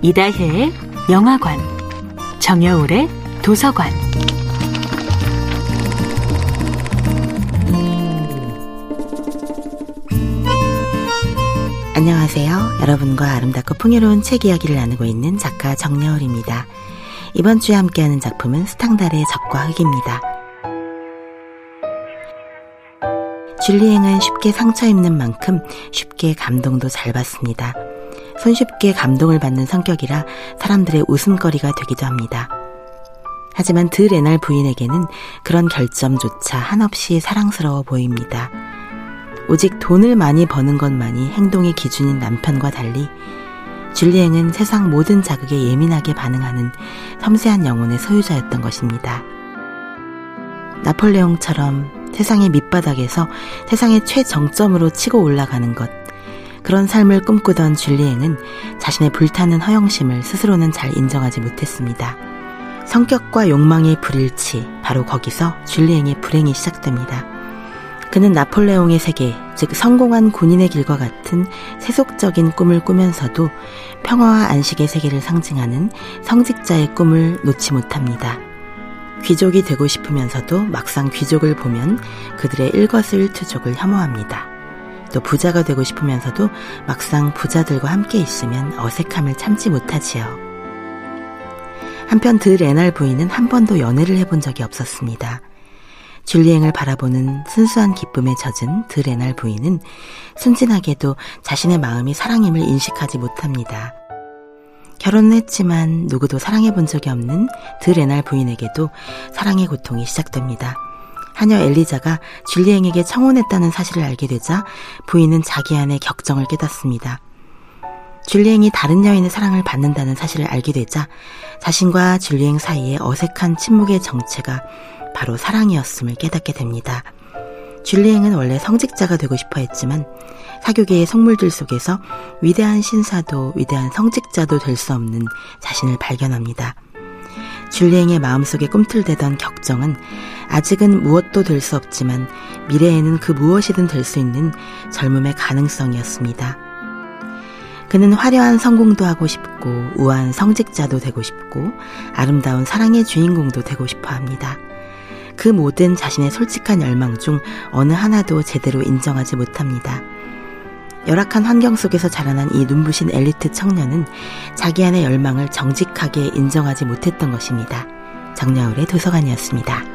이다혜의 영화관, 정여울의 도서관. 안녕하세요. 여러분과 아름답고 풍요로운 책 이야기를 나누고 있는 작가 정여울입니다. 이번 주에 함께하는 작품은 스탕달의 적과 흙입니다. 줄리앵은 쉽게 상처 입는 만큼 쉽게 감동도 잘 받습니다. 손쉽게 감동을 받는 성격이라 사람들의 웃음거리가 되기도 합니다. 하지만 드 레날 부인에게는 그런 결점조차 한없이 사랑스러워 보입니다. 오직 돈을 많이 버는 것만이 행동의 기준인 남편과 달리 줄리앵은 세상 모든 자극에 예민하게 반응하는 섬세한 영혼의 소유자였던 것입니다. 나폴레옹처럼 세상의 밑바닥에서 세상의 최정점으로 치고 올라가는 것, 그런 삶을 꿈꾸던 줄리앵은 자신의 불타는 허영심을 스스로는 잘 인정하지 못했습니다. 성격과 욕망의 불일치, 바로 거기서 줄리앵의 불행이 시작됩니다. 그는 나폴레옹의 세계, 즉 성공한 군인의 길과 같은 세속적인 꿈을 꾸면서도 평화와 안식의 세계를 상징하는 성직자의 꿈을 놓지 못합니다. 귀족이 되고 싶으면서도 막상 귀족을 보면 그들의 일거수일투족을 혐오합니다. 또 부자가 되고 싶으면서도 막상 부자들과 함께 있으면 어색함을 참지 못하지요. 한편 드 레날 부인은 한 번도 연애를 해본 적이 없었습니다. 줄리앵을 바라보는 순수한 기쁨에 젖은 드 레날 부인은 순진하게도 자신의 마음이 사랑임을 인식하지 못합니다. 결혼은 했지만 누구도 사랑해 본 적이 없는 드 레날 부인에게도 사랑의 고통이 시작됩니다. 하녀 엘리자가 줄리앵에게 청혼했다는 사실을 알게 되자 부인은 자기 안의 격정을 깨닫습니다. 줄리앵이 다른 여인의 사랑을 받는다는 사실을 알게 되자 자신과 줄리앵 사이에 어색한 침묵의 정체가 바로 사랑이었음을 깨닫게 됩니다. 줄리앵은 원래 성직자가 되고 싶어 했지만 사교계의 속물들 속에서 위대한 신사도 위대한 성직자도 될 수 없는 자신을 발견합니다. 줄리앵의 마음속에 꿈틀대던 격정은 아직은 무엇도 될 수 없지만 미래에는 그 무엇이든 될 수 있는 젊음의 가능성이었습니다. 그는 화려한 성공도 하고 싶고 우아한 성직자도 되고 싶고 아름다운 사랑의 주인공도 되고 싶어 합니다. 그 모든 자신의 솔직한 열망 중 어느 하나도 제대로 인정하지 못합니다. 열악한 환경 속에서 자라난 이 눈부신 엘리트 청년은 자기 안의 열망을 정직하게 인정하지 못했던 것입니다. 정야울의 도서관이었습니다.